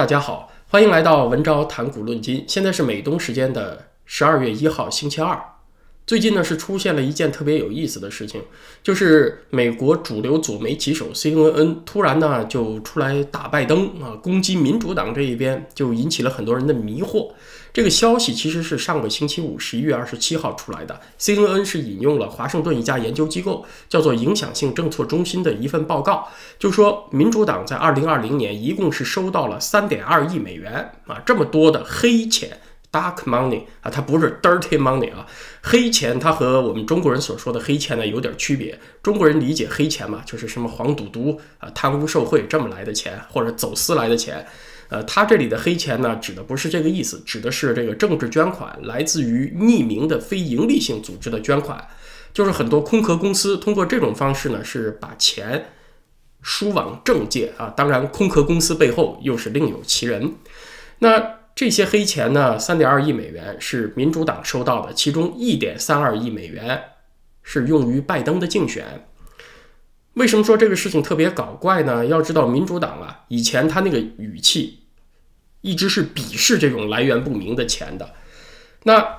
大家好，欢迎来到文昭谈股论金。现在是美东时间的十二月一号星期二。最近呢是出现了一件特别有意思的事情，就是美国主流左媒旗手 CNN 突然呢就出来打拜登啊，攻击民主党这一边，就引起了很多人的迷惑。这个消息其实是上个星期五十一月二十七号出来的，CNN 是引用了华盛顿一家研究机构叫做影响性政策中心的一份报告，就说民主党在二零二零年一共是收到了三点二亿美元啊，这么多的黑钱。Dark money 啊，它不是 dirty money 啊，黑钱它和我们中国人所说的黑钱呢有点区别。中国人理解黑钱嘛，就是什么黄赌毒啊、贪污受贿这么来的钱，或者走私来的钱。呃，他这里的黑钱呢，指的不是这个意思，指的是这个政治捐款，来自于匿名的非营利性组织的捐款，就是很多空壳公司通过这种方式呢，是把钱输往政界啊。当然，空壳公司背后又是另有其人。那。这些黑钱呢，三点二亿美元是民主党收到的，其中一点三二亿美元是用于拜登的竞选。为什么说这个事情特别搞怪呢？要知道，民主党啊，以前他那个语气一直是鄙视这种来源不明的钱的。那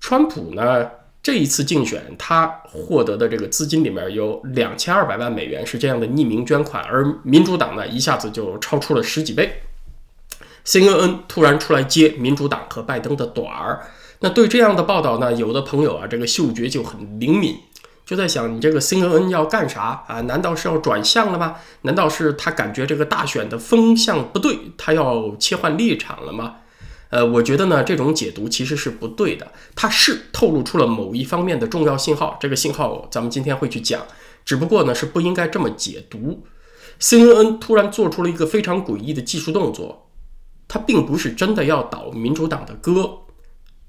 川普呢，这一次竞选他获得的这个资金里面有两千二百万美元是这样的匿名捐款，而民主党呢，一下子就超出了十几倍。CNN 突然出来接民主党和拜登的短儿，那对这样的报道呢，有的朋友啊，这个嗅觉就很灵敏，就在想你这个 CNN 要干啥啊？难道是要转向了吗？难道是他感觉这个大选的风向不对，他要切换立场了吗？呃，我觉得呢，这种解读其实是不对的，它是透露出了某一方面的重要信号，这个信号咱们今天会去讲，只不过呢是不应该这么解读。CNN 突然做出了一个非常诡异的技术动作。他并不是真的要倒民主党的歌，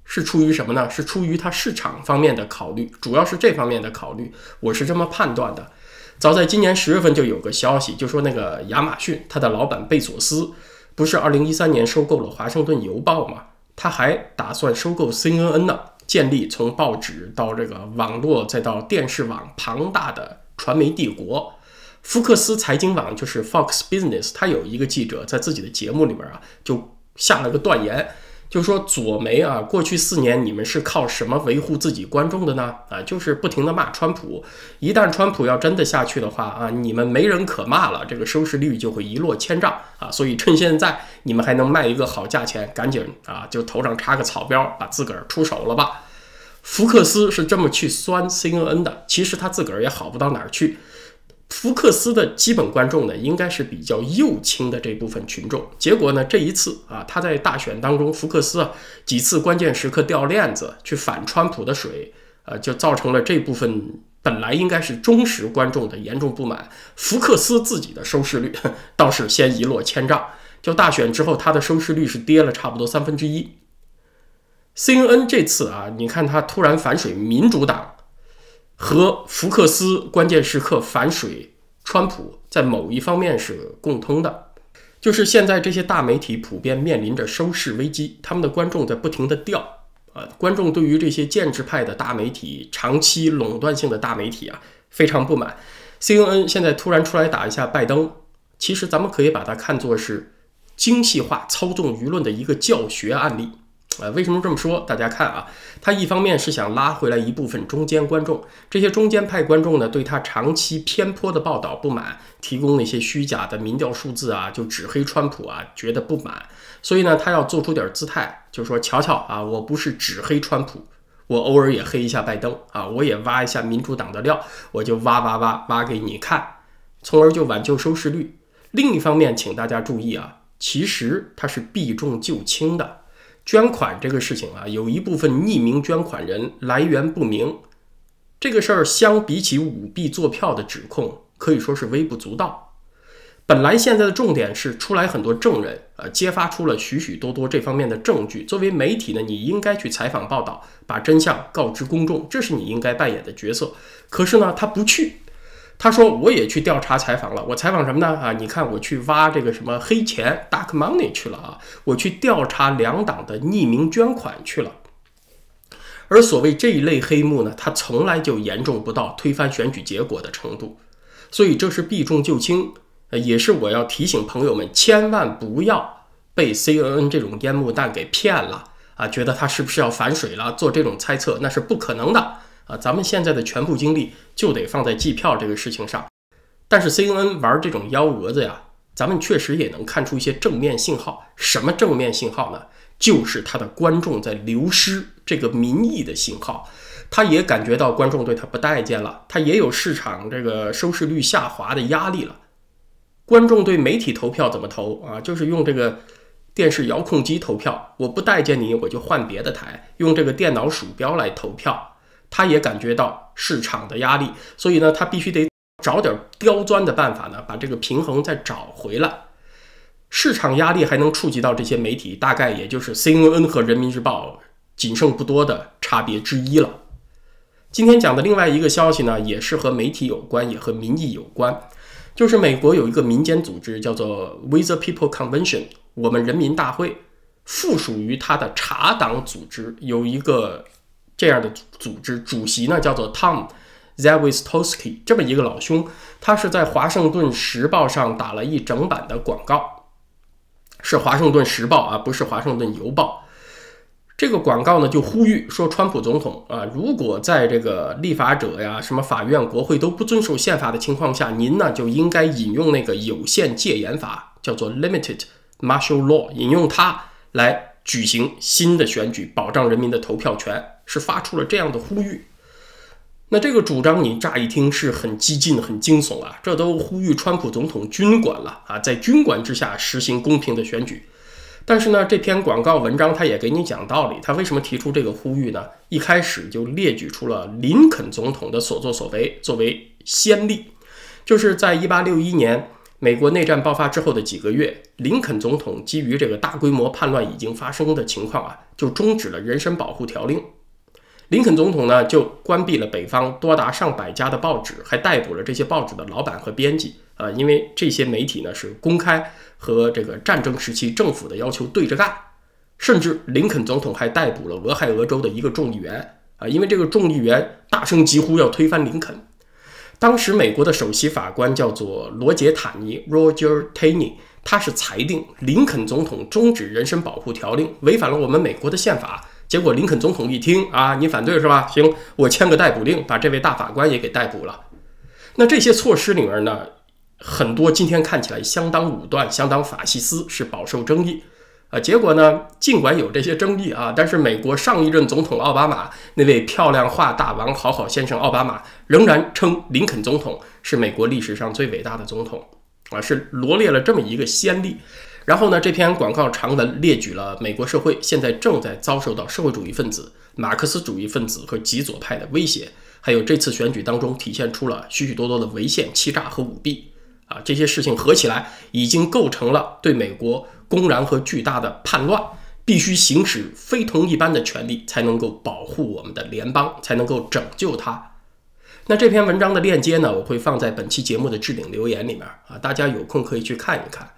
是出于什么呢？是出于他市场方面的考虑，主要是这方面的考虑，我是这么判断的。早在今年十月份就有个消息，就说那个亚马逊他的老板贝索斯不是二零一三年收购了华盛顿邮报吗？他还打算收购 CNN 呢，建立从报纸到这个网络再到电视网庞大的传媒帝国。福克斯财经网就是 Fox Business，他有一个记者在自己的节目里面啊，就下了个断言，就说左媒啊，过去四年你们是靠什么维护自己观众的呢？啊，就是不停的骂川普，一旦川普要真的下去的话啊，你们没人可骂了，这个收视率就会一落千丈啊，所以趁现在你们还能卖一个好价钱，赶紧啊，就头上插个草标，把自个儿出手了吧。福克斯是这么去酸 CNN 的，其实他自个儿也好不到哪儿去。福克斯的基本观众呢，应该是比较右倾的这部分群众。结果呢，这一次啊，他在大选当中，福克斯啊几次关键时刻掉链子，去反川普的水，呃，就造成了这部分本来应该是忠实观众的严重不满。福克斯自己的收视率倒是先一落千丈，就大选之后，他的收视率是跌了差不多三分之一。CNN 这次啊，你看他突然反水民主党。和福克斯关键时刻反水川普，在某一方面是共通的，就是现在这些大媒体普遍面临着收视危机，他们的观众在不停的掉，啊，观众对于这些建制派的大媒体、长期垄断性的大媒体啊非常不满。CNN 现在突然出来打一下拜登，其实咱们可以把它看作是精细化操纵舆论的一个教学案例。呃，为什么这么说？大家看啊，他一方面是想拉回来一部分中间观众，这些中间派观众呢，对他长期偏颇的报道不满，提供那些虚假的民调数字啊，就指黑川普啊，觉得不满，所以呢，他要做出点姿态，就说瞧瞧啊，我不是只黑川普，我偶尔也黑一下拜登啊，我也挖一下民主党的料，我就挖挖挖挖给你看，从而就挽救收视率。另一方面，请大家注意啊，其实他是避重就轻的。捐款这个事情啊，有一部分匿名捐款人来源不明，这个事儿相比起舞弊作票的指控，可以说是微不足道。本来现在的重点是出来很多证人，呃，揭发出了许许多多这方面的证据。作为媒体呢，你应该去采访报道，把真相告知公众，这是你应该扮演的角色。可是呢，他不去。他说：“我也去调查采访了，我采访什么呢？啊，你看我去挖这个什么黑钱 （dark money） 去了啊，我去调查两党的匿名捐款去了。而所谓这一类黑幕呢，它从来就严重不到推翻选举结果的程度，所以这是避重就轻，呃，也是我要提醒朋友们千万不要被 CNN 这种烟幕弹给骗了。啊，觉得他是不是要反水了，做这种猜测那是不可能的。啊。咱们现在的全部精力就得放在计票这个事情上。但是 CNN 玩这种幺蛾子呀，咱们确实也能看出一些正面信号。什么正面信号呢？就是他的观众在流失，这个民意的信号。他也感觉到观众对他不待见了，他也有市场这个收视率下滑的压力了。观众对媒体投票怎么投啊？就是用这个电视遥控机投票，我不待见你，我就换别的台，用这个电脑鼠标来投票。他也感觉到市场的压力，所以呢，他必须得找点刁钻的办法呢，把这个平衡再找回来。市场压力还能触及到这些媒体，大概也就是 CNN 和人民日报仅剩不多的差别之一了。今天讲的另外一个消息呢，也是和媒体有关，也和民意有关，就是美国有一个民间组织叫做 We the People Convention，我们人民大会，附属于它的查党组织有一个这样的组织，主席呢叫做 Tom Zawistowski，这么一个老兄，他是在《华盛顿时报》上打了一整版的广告，是《华盛顿时报》啊，不是《华盛顿邮报》。这个广告呢，就呼吁说，川普总统啊，如果在这个立法者呀、什么法院、国会都不遵守宪法的情况下，您呢就应该引用那个有限戒严法，叫做 Limited Martial Law，引用它来举行新的选举，保障人民的投票权，是发出了这样的呼吁。那这个主张你乍一听是很激进、很惊悚啊，这都呼吁川普总统军管了啊，在军管之下实行公平的选举。但是呢，这篇广告文章他也给你讲道理。他为什么提出这个呼吁呢？一开始就列举出了林肯总统的所作所为作为先例，就是在一八六一年美国内战爆发之后的几个月，林肯总统基于这个大规模叛乱已经发生的情况啊，就终止了人身保护条令。林肯总统呢，就关闭了北方多达上百家的报纸，还逮捕了这些报纸的老板和编辑。啊，因为这些媒体呢是公开和这个战争时期政府的要求对着干，甚至林肯总统还逮捕了俄亥俄州的一个众议员。啊，因为这个众议员大声疾呼要推翻林肯。当时美国的首席法官叫做罗杰·塔尼 （Roger Taney），他是裁定林肯总统终止人身保护条令，违反了我们美国的宪法。结果林肯总统一听啊，你反对是吧？行，我签个逮捕令，把这位大法官也给逮捕了。那这些措施里面呢，很多今天看起来相当武断、相当法西斯，是饱受争议啊。结果呢，尽管有这些争议啊，但是美国上一任总统奥巴马那位漂亮话大王、好好先生奥巴马仍然称林肯总统是美国历史上最伟大的总统啊，是罗列了这么一个先例。然后呢，这篇广告长文列举了美国社会现在正在遭受到社会主义分子、马克思主义分子和极左派的威胁，还有这次选举当中体现出了许许多多的违宪、欺诈和舞弊啊，这些事情合起来已经构成了对美国公然和巨大的叛乱，必须行使非同一般的权利才能够保护我们的联邦，才能够拯救它。那这篇文章的链接呢，我会放在本期节目的置顶留言里面啊，大家有空可以去看一看。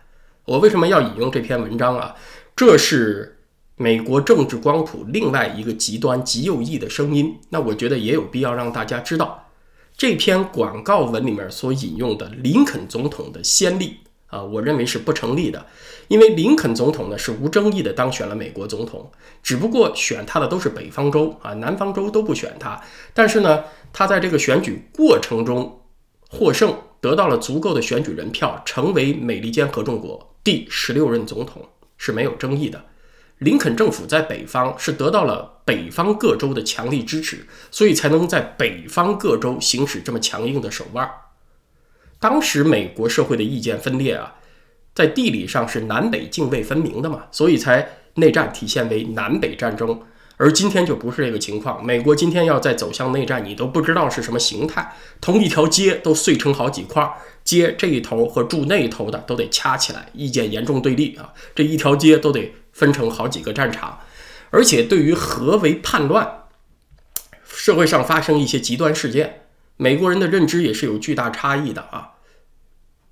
我为什么要引用这篇文章啊？这是美国政治光谱另外一个极端极右翼的声音。那我觉得也有必要让大家知道，这篇广告文里面所引用的林肯总统的先例啊，我认为是不成立的。因为林肯总统呢是无争议的当选了美国总统，只不过选他的都是北方州啊，南方州都不选他。但是呢，他在这个选举过程中获胜，得到了足够的选举人票，成为美利坚合众国。第十六任总统是没有争议的，林肯政府在北方是得到了北方各州的强力支持，所以才能在北方各州行使这么强硬的手腕。当时美国社会的意见分裂啊，在地理上是南北泾渭分明的嘛，所以才内战体现为南北战争。而今天就不是这个情况，美国今天要再走向内战，你都不知道是什么形态，同一条街都碎成好几块。街这一头和住那一头的都得掐起来，意见严重对立啊！这一条街都得分成好几个战场，而且对于何为叛乱，社会上发生一些极端事件，美国人的认知也是有巨大差异的啊！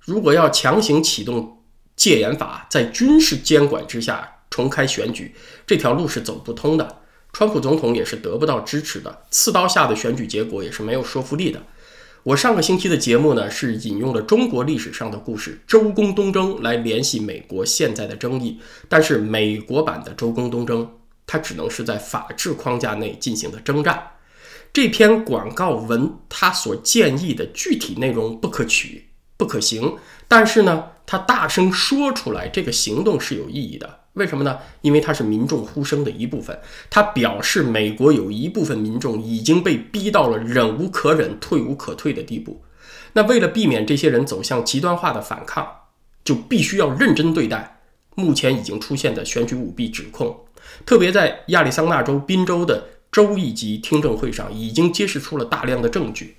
如果要强行启动戒严法，在军事监管之下重开选举，这条路是走不通的。川普总统也是得不到支持的，刺刀下的选举结果也是没有说服力的。我上个星期的节目呢，是引用了中国历史上的故事周公东征来联系美国现在的争议，但是美国版的周公东征，它只能是在法治框架内进行的征战。这篇广告文它所建议的具体内容不可取、不可行，但是呢，它大声说出来，这个行动是有意义的。为什么呢？因为它是民众呼声的一部分，它表示美国有一部分民众已经被逼到了忍无可忍、退无可退的地步。那为了避免这些人走向极端化的反抗，就必须要认真对待目前已经出现的选举舞弊指控。特别在亚利桑那州宾州的州一级听证会上，已经揭示出了大量的证据。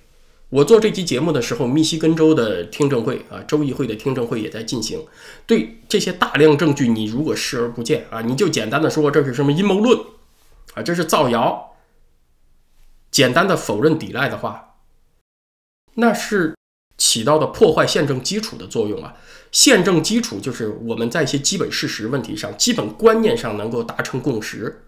我做这期节目的时候，密西根州的听证会啊，州议会的听证会也在进行。对这些大量证据，你如果视而不见啊，你就简单的说这是什么阴谋论啊，这是造谣，简单的否认抵赖的话，那是起到的破坏宪政基础的作用啊。宪政基础就是我们在一些基本事实问题上、基本观念上能够达成共识。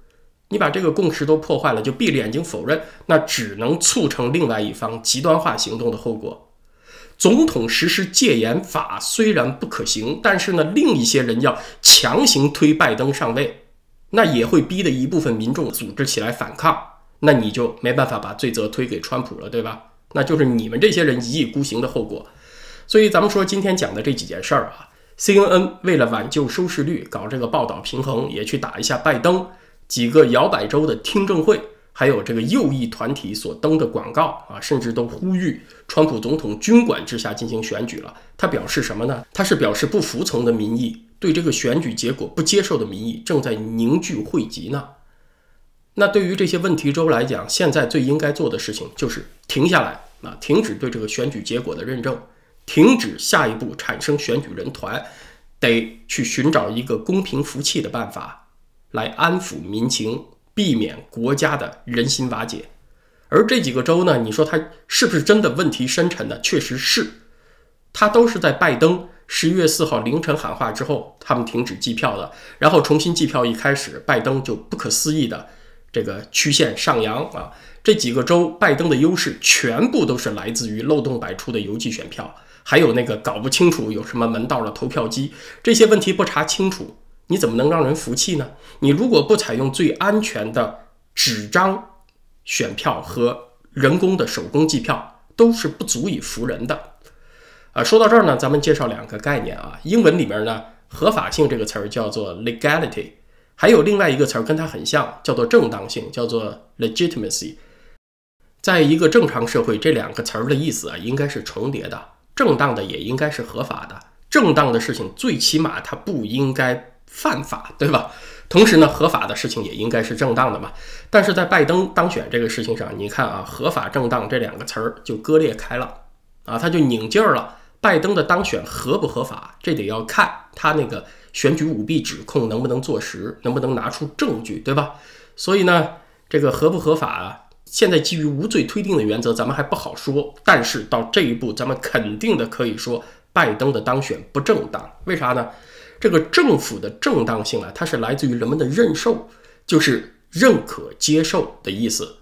你把这个共识都破坏了，就闭着眼睛否认，那只能促成另外一方极端化行动的后果。总统实施戒严法虽然不可行，但是呢，另一些人要强行推拜登上位，那也会逼得一部分民众组织起来反抗，那你就没办法把罪责推给川普了，对吧？那就是你们这些人一意孤行的后果。所以咱们说今天讲的这几件事儿啊，CNN 为了挽救收视率，搞这个报道平衡，也去打一下拜登。几个摇摆州的听证会，还有这个右翼团体所登的广告啊，甚至都呼吁川普总统军管之下进行选举了。他表示什么呢？他是表示不服从的民意，对这个选举结果不接受的民意正在凝聚汇集呢。那对于这些问题州来讲，现在最应该做的事情就是停下来啊，停止对这个选举结果的认证，停止下一步产生选举人团，得去寻找一个公平服气的办法。来安抚民情，避免国家的人心瓦解。而这几个州呢，你说它是不是真的问题深沉呢？确实是，它都是在拜登十一月四号凌晨喊话之后，他们停止计票的。然后重新计票一开始，拜登就不可思议的这个曲线上扬啊！这几个州拜登的优势全部都是来自于漏洞百出的邮寄选票，还有那个搞不清楚有什么门道的投票机，这些问题不查清楚。你怎么能让人服气呢？你如果不采用最安全的纸张选票和人工的手工计票，都是不足以服人的。啊，说到这儿呢，咱们介绍两个概念啊。英文里面呢，合法性这个词儿叫做 legality，还有另外一个词儿跟它很像，叫做正当性，叫做 legitimacy。在一个正常社会，这两个词儿的意思啊，应该是重叠的。正当的也应该是合法的，正当的事情最起码它不应该。犯法对吧？同时呢，合法的事情也应该是正当的嘛。但是在拜登当选这个事情上，你看啊，合法正当这两个词儿就割裂开了啊，他就拧劲儿了。拜登的当选合不合法，这得要看他那个选举舞弊指控能不能坐实，能不能拿出证据，对吧？所以呢，这个合不合法啊，现在基于无罪推定的原则，咱们还不好说。但是到这一步，咱们肯定的可以说，拜登的当选不正当。为啥呢？这个政府的正当性啊，它是来自于人们的认受，就是认可、接受的意思。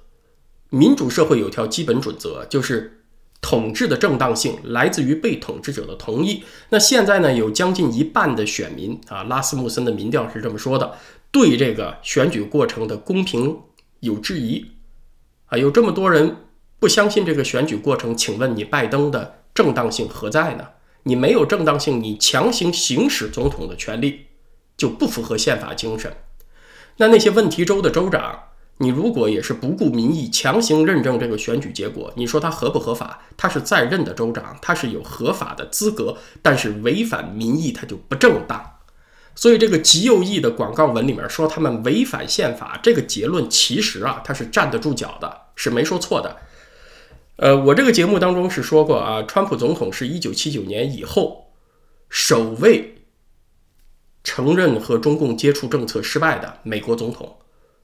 民主社会有条基本准则，就是统治的正当性来自于被统治者的同意。那现在呢，有将近一半的选民啊，拉斯穆森的民调是这么说的，对这个选举过程的公平有质疑啊，有这么多人不相信这个选举过程，请问你拜登的正当性何在呢？你没有正当性，你强行行使总统的权利，就不符合宪法精神。那那些问题州的州长，你如果也是不顾民意强行认证这个选举结果，你说他合不合法？他是在任的州长，他是有合法的资格，但是违反民意他就不正当。所以这个极右翼的广告文里面说他们违反宪法，这个结论其实啊，他是站得住脚的，是没说错的。呃，我这个节目当中是说过啊，川普总统是一九七九年以后首位承认和中共接触政策失败的美国总统，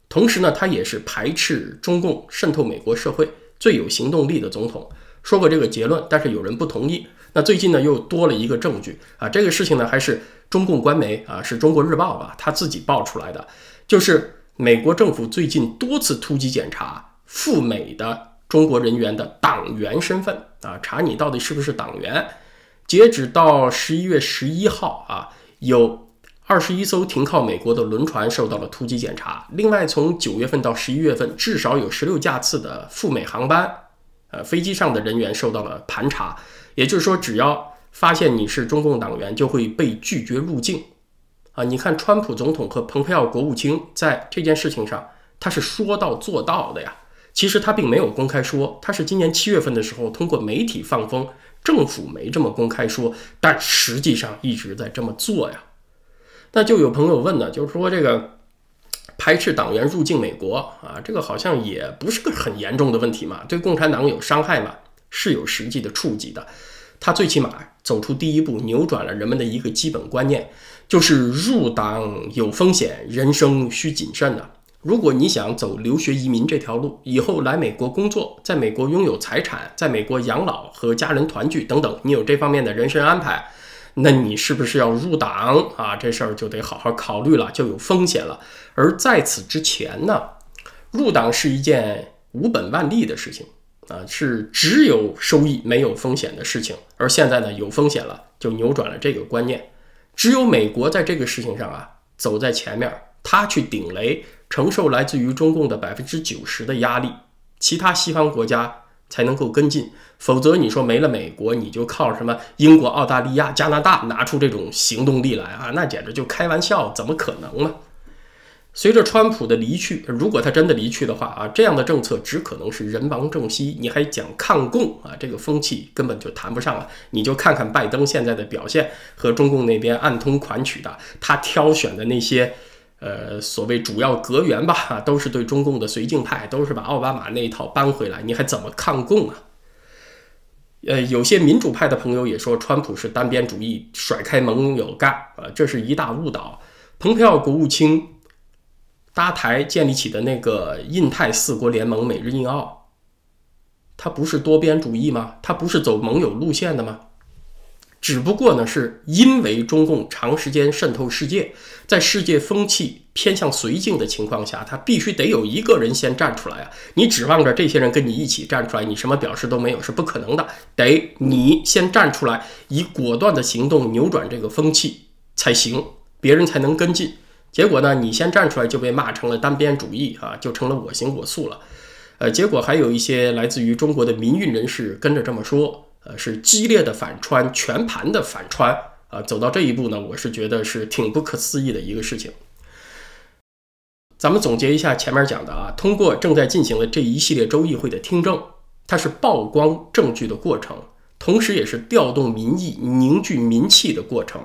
同时呢，他也是排斥中共渗透美国社会最有行动力的总统。说过这个结论，但是有人不同意。那最近呢，又多了一个证据啊，这个事情呢，还是中共官媒啊，是中国日报吧，他自己爆出来的，就是美国政府最近多次突击检查赴美的。中国人员的党员身份啊，查你到底是不是党员。截止到十一月十一号啊，有二十一艘停靠美国的轮船受到了突击检查。另外，从九月份到十一月份，至少有十六架次的赴美航班，呃，飞机上的人员受到了盘查。也就是说，只要发现你是中共党员，就会被拒绝入境。啊，你看，川普总统和蓬佩奥国务卿在这件事情上，他是说到做到的呀。其实他并没有公开说，他是今年七月份的时候通过媒体放风。政府没这么公开说，但实际上一直在这么做呀。那就有朋友问呢，就是说这个排斥党员入境美国啊，这个好像也不是个很严重的问题嘛，对共产党有伤害吗？是有实际的触及的。他最起码走出第一步，扭转了人们的一个基本观念，就是入党有风险，人生需谨慎的。如果你想走留学移民这条路，以后来美国工作，在美国拥有财产，在美国养老和家人团聚等等，你有这方面的人生安排，那你是不是要入党啊？这事儿就得好好考虑了，就有风险了。而在此之前呢，入党是一件无本万利的事情啊，是只有收益没有风险的事情。而现在呢，有风险了，就扭转了这个观念。只有美国在这个事情上啊，走在前面，他去顶雷。承受来自于中共的百分之九十的压力，其他西方国家才能够跟进。否则，你说没了美国，你就靠什么英国、澳大利亚、加拿大拿出这种行动力来啊？那简直就开玩笑，怎么可能呢？随着川普的离去，如果他真的离去的话啊，这样的政策只可能是人亡政息。你还讲抗共啊？这个风气根本就谈不上了。你就看看拜登现在的表现，和中共那边暗通款曲的，他挑选的那些。呃，所谓主要阁员吧，都是对中共的绥靖派，都是把奥巴马那一套搬回来，你还怎么抗共啊？呃，有些民主派的朋友也说，川普是单边主义，甩开盟友干，呃，这是一大误导。蓬佩奥国务卿搭台建立起的那个印太四国联盟，美日印澳，他不是多边主义吗？他不是走盟友路线的吗？只不过呢，是因为中共长时间渗透世界，在世界风气偏向绥靖的情况下，他必须得有一个人先站出来啊！你指望着这些人跟你一起站出来，你什么表示都没有是不可能的。得你先站出来，以果断的行动扭转这个风气才行，别人才能跟进。结果呢，你先站出来就被骂成了单边主义啊，就成了我行我素了。呃，结果还有一些来自于中国的民运人士跟着这么说。呃，是激烈的反穿，全盘的反穿啊！走到这一步呢，我是觉得是挺不可思议的一个事情。咱们总结一下前面讲的啊，通过正在进行的这一系列州议会的听证，它是曝光证据的过程，同时也是调动民意、凝聚民气的过程。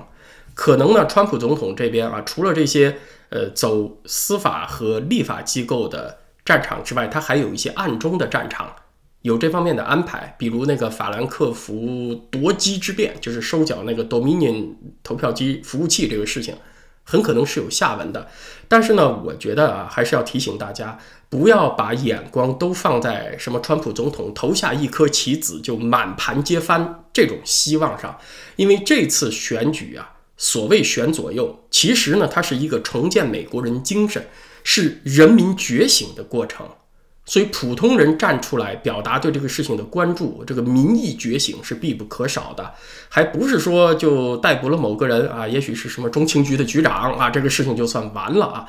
可能呢，川普总统这边啊，除了这些呃走司法和立法机构的战场之外，他还有一些暗中的战场。有这方面的安排，比如那个法兰克福夺机之变，就是收缴那个 Dominion 投票机服务器这个事情，很可能是有下文的。但是呢，我觉得啊，还是要提醒大家，不要把眼光都放在什么川普总统投下一颗棋子就满盘皆翻这种希望上，因为这次选举啊，所谓选左右，其实呢，它是一个重建美国人精神，是人民觉醒的过程。所以，普通人站出来表达对这个事情的关注，这个民意觉醒是必不可少的。还不是说就逮捕了某个人啊，也许是什么中情局的局长啊，这个事情就算完了啊。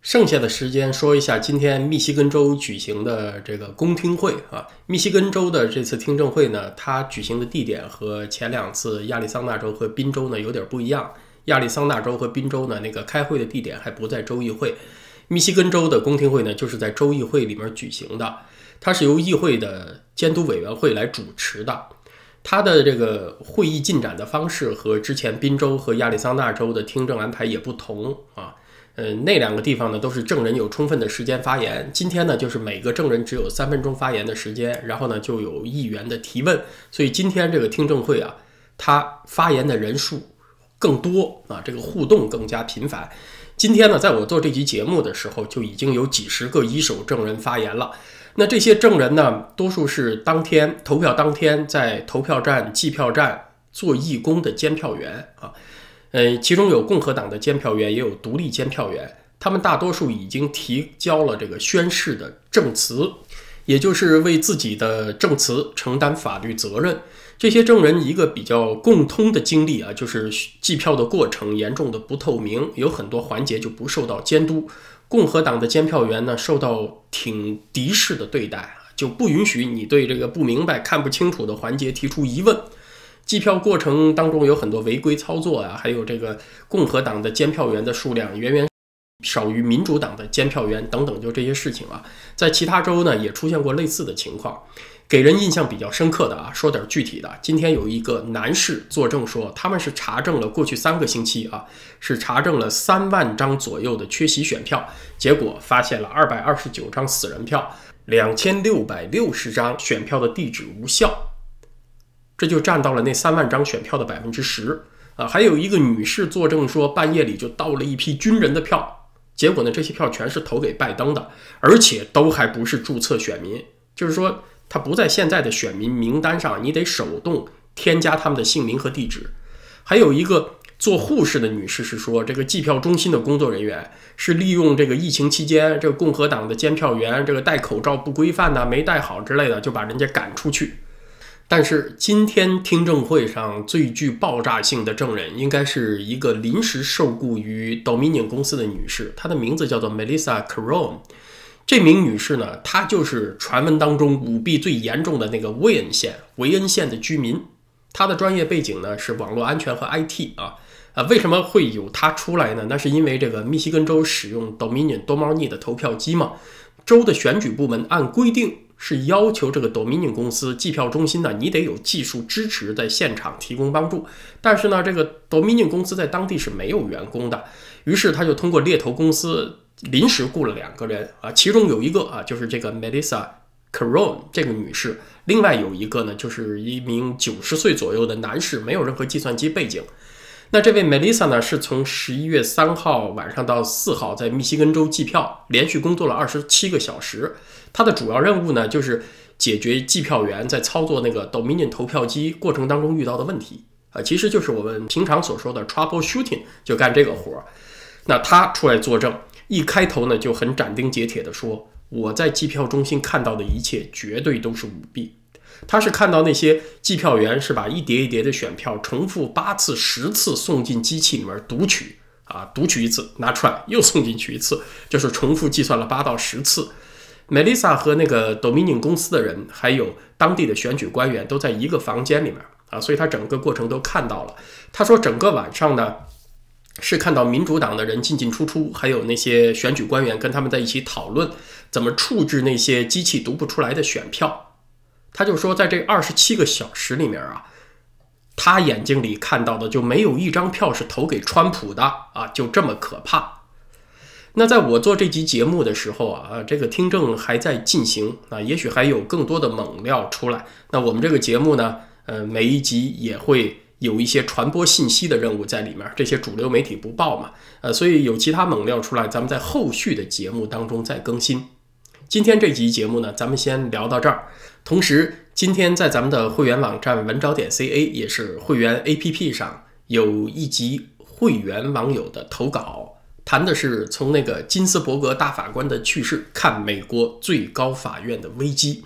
剩下的时间说一下今天密西根州举行的这个公听会啊。密西根州的这次听证会呢，它举行的地点和前两次亚利桑那州和宾州呢有点不一样。亚利桑那州和宾州呢，那个开会的地点还不在州议会。密西根州的公听会呢，就是在州议会里面举行的，它是由议会的监督委员会来主持的。它的这个会议进展的方式和之前宾州和亚利桑那州的听证安排也不同啊。呃，那两个地方呢，都是证人有充分的时间发言。今天呢，就是每个证人只有三分钟发言的时间，然后呢，就有议员的提问。所以今天这个听证会啊，他发言的人数更多啊，这个互动更加频繁。今天呢，在我做这期节目的时候，就已经有几十个一手证人发言了。那这些证人呢，多数是当天投票当天在投票站、计票站做义工的监票员啊。呃，其中有共和党的监票员，也有独立监票员。他们大多数已经提交了这个宣誓的证词。也就是为自己的证词承担法律责任。这些证人一个比较共通的经历啊，就是计票的过程严重的不透明，有很多环节就不受到监督。共和党的监票员呢，受到挺敌视的对待啊，就不允许你对这个不明白、看不清楚的环节提出疑问。计票过程当中有很多违规操作啊，还有这个共和党的监票员的数量远远少于民主党的监票员等等，就这些事情啊，在其他州呢也出现过类似的情况。给人印象比较深刻的啊，说点具体的。今天有一个男士作证说，他们是查证了过去三个星期啊，是查证了三万张左右的缺席选票，结果发现了二百二十九张死人票，两千六百六十张选票的地址无效，这就占到了那三万张选票的百分之十啊。还有一个女士作证说，半夜里就到了一批军人的票，结果呢，这些票全是投给拜登的，而且都还不是注册选民，就是说。他不在现在的选民名单上，你得手动添加他们的姓名和地址。还有一个做护士的女士是说，这个计票中心的工作人员是利用这个疫情期间，这个共和党的监票员这个戴口罩不规范呐，没戴好之类的，就把人家赶出去。但是今天听证会上最具爆炸性的证人，应该是一个临时受雇于 Dominion 公司的女士，她的名字叫做 Melissa Caron。这名女士呢，她就是传闻当中舞弊最严重的那个维恩县维恩县的居民。她的专业背景呢是网络安全和 IT 啊啊，为什么会有她出来呢？那是因为这个密西根州使用 Dominion 多猫腻的投票机嘛。州的选举部门按规定是要求这个 Dominion 公司计票中心呢，你得有技术支持，在现场提供帮助。但是呢，这个 Dominion 公司在当地是没有员工的，于是他就通过猎头公司。临时雇了两个人啊，其中有一个啊，就是这个 Melissa Caron 这个女士，另外有一个呢，就是一名九十岁左右的男士，没有任何计算机背景。那这位 Melissa 呢，是从十一月三号晚上到四号在密西根州计票，连续工作了二十七个小时。她的主要任务呢，就是解决计票员在操作那个 Dominion 投票机过程当中遇到的问题啊，其实就是我们平常所说的 troubleshooting，就干这个活儿。那她出来作证。一开头呢就很斩钉截铁地说：“我在计票中心看到的一切绝对都是舞弊。”他是看到那些计票员是把一叠一叠的选票重复八次、十次送进机器里面读取啊，读取一次拿出来又送进去一次，就是重复计算了八到十次。Melissa 和那个 Dominion 公司的人还有当地的选举官员都在一个房间里面啊，所以他整个过程都看到了。他说整个晚上呢。是看到民主党的人进进出出，还有那些选举官员跟他们在一起讨论怎么处置那些机器读不出来的选票。他就说，在这二十七个小时里面啊，他眼睛里看到的就没有一张票是投给川普的啊，就这么可怕。那在我做这集节目的时候啊，这个听证还在进行啊，也许还有更多的猛料出来。那我们这个节目呢，呃，每一集也会。有一些传播信息的任务在里面，这些主流媒体不报嘛，呃，所以有其他猛料出来，咱们在后续的节目当中再更新。今天这集节目呢，咱们先聊到这儿。同时，今天在咱们的会员网站文找点 ca 也是会员 app 上有一集会员网友的投稿，谈的是从那个金斯伯格大法官的去世看美国最高法院的危机。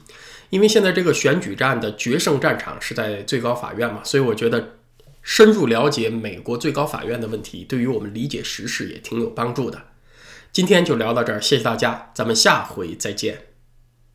因为现在这个选举战的决胜战场是在最高法院嘛，所以我觉得。深入了解美国最高法院的问题，对于我们理解时事也挺有帮助的。今天就聊到这儿，谢谢大家，咱们下回再见。